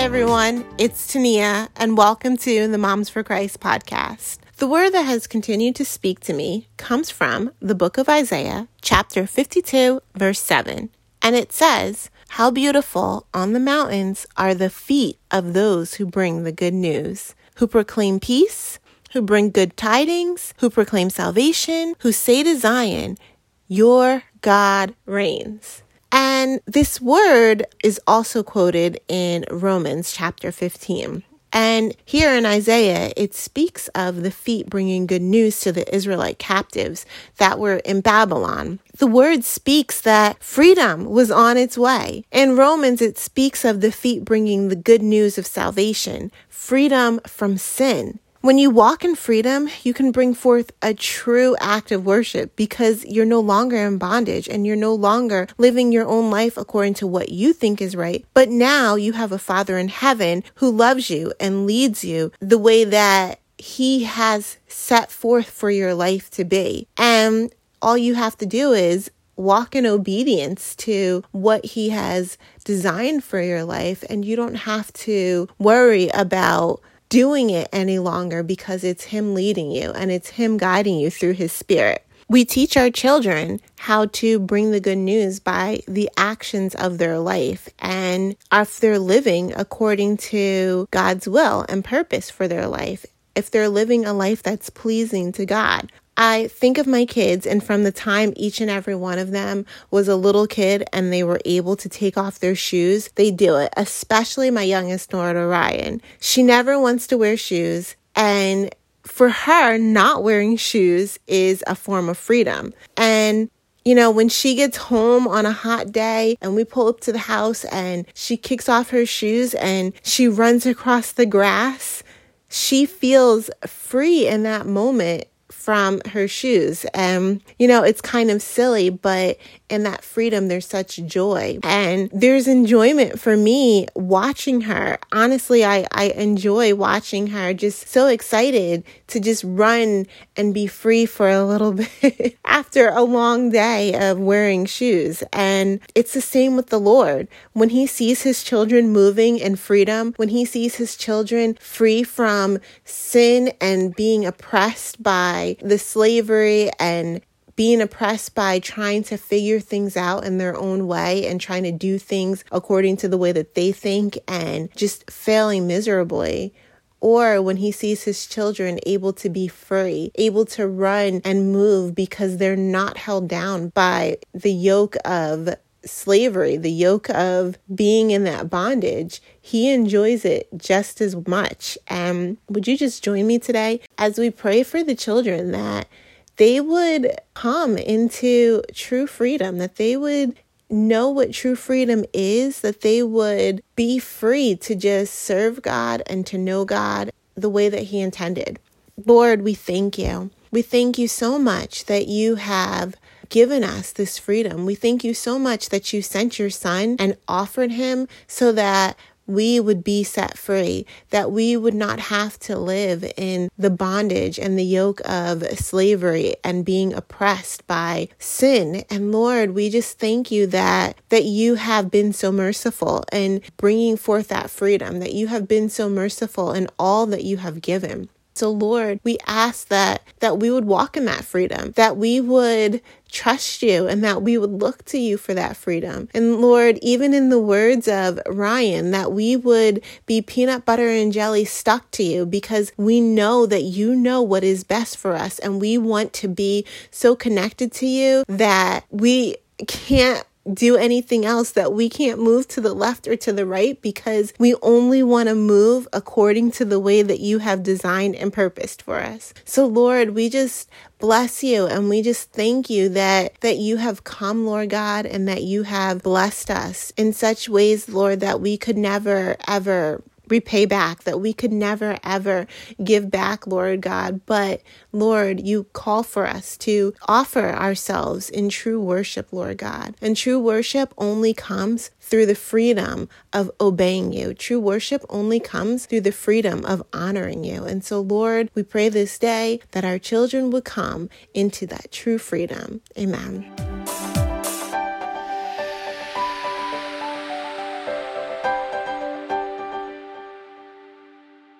everyone. It's Tania, and welcome to the Moms for Christ podcast. The word that has continued to speak to me comes from the book of Isaiah, chapter 52, verse 7. And it says, How beautiful on the mountains are the feet of those who bring the good news, who proclaim peace, who bring good tidings, who proclaim salvation, who say to Zion, Your God reigns. And this word is also quoted in Romans chapter 15. And here in Isaiah, it speaks of the feet bringing good news to the Israelite captives that were in Babylon. The word speaks that freedom was on its way. In Romans, it speaks of the feet bringing the good news of salvation, freedom from sin. When you walk in freedom, you can bring forth a true act of worship because you're no longer in bondage and you're no longer living your own life according to what you think is right. But now you have a Father in heaven who loves you and leads you the way that he has set forth for your life to be. And all you have to do is walk in obedience to what he has designed for your life and you don't have to worry about doing it any longer because it's Him leading you and it's Him guiding you through His Spirit. We teach our children how to bring the good news by the actions of their life and if they're living according to God's will and purpose for their life. If they're living a life that's pleasing to God, I think of my kids, and from the time each and every one of them was a little kid and they were able to take off their shoes, they do it, especially my youngest daughter, Ryan. She never wants to wear shoes, and for her, not wearing shoes is a form of freedom. And you know, when she gets home on a hot day and we pull up to the house and she kicks off her shoes and she runs across the grass, she feels free in that moment from her shoes. And, you know, it's kind of silly, but in that freedom, there's such joy. And there's enjoyment for me watching her. Honestly, I, I enjoy watching her just so excited to just run and be free for a little bit after a long day of wearing shoes. And it's the same with the Lord. When He sees His children moving in freedom, when He sees His children free from sin and being oppressed by the slavery and being oppressed by trying to figure things out in their own way and trying to do things according to the way that they think and just failing miserably. Or when he sees his children able to be free, able to run and move because they're not held down by the yoke of slavery, the yoke of being in that bondage, he enjoys it just as much. And would you just join me today as we pray for the children that they would come into true freedom, that they would know what true freedom is, that they would be free to just serve God and to know God the way that He intended. Lord, we thank you. We thank you so much that you have given us this freedom. We thank you so much that you sent your son and offered him so that we would be set free, that we would not have to live in the bondage and the yoke of slavery and being oppressed by sin. And Lord, we just thank you that that you have been so merciful in bringing forth that freedom, that you have been so merciful in all that you have given. So Lord, we ask that that we would walk in that freedom, that we would trust you and that we would look to you for that freedom. And Lord, even in the words of Ryan, that we would be peanut butter and jelly stuck to you because we know that you know what is best for us and we want to be so connected to you that we can't do anything else that we can't move to the left or to the right because we only want to move according to the way that you have designed and purposed for us. So Lord, we just bless you and we just thank you that that you have come Lord God and that you have blessed us in such ways Lord that we could never ever repay back, that we could never ever give back, Lord God. But Lord, you call for us to offer ourselves in true worship, Lord God. And true worship only comes through the freedom of obeying you. True worship only comes through the freedom of honoring you. And so, Lord, we pray this day that our children would come into that true freedom. Amen.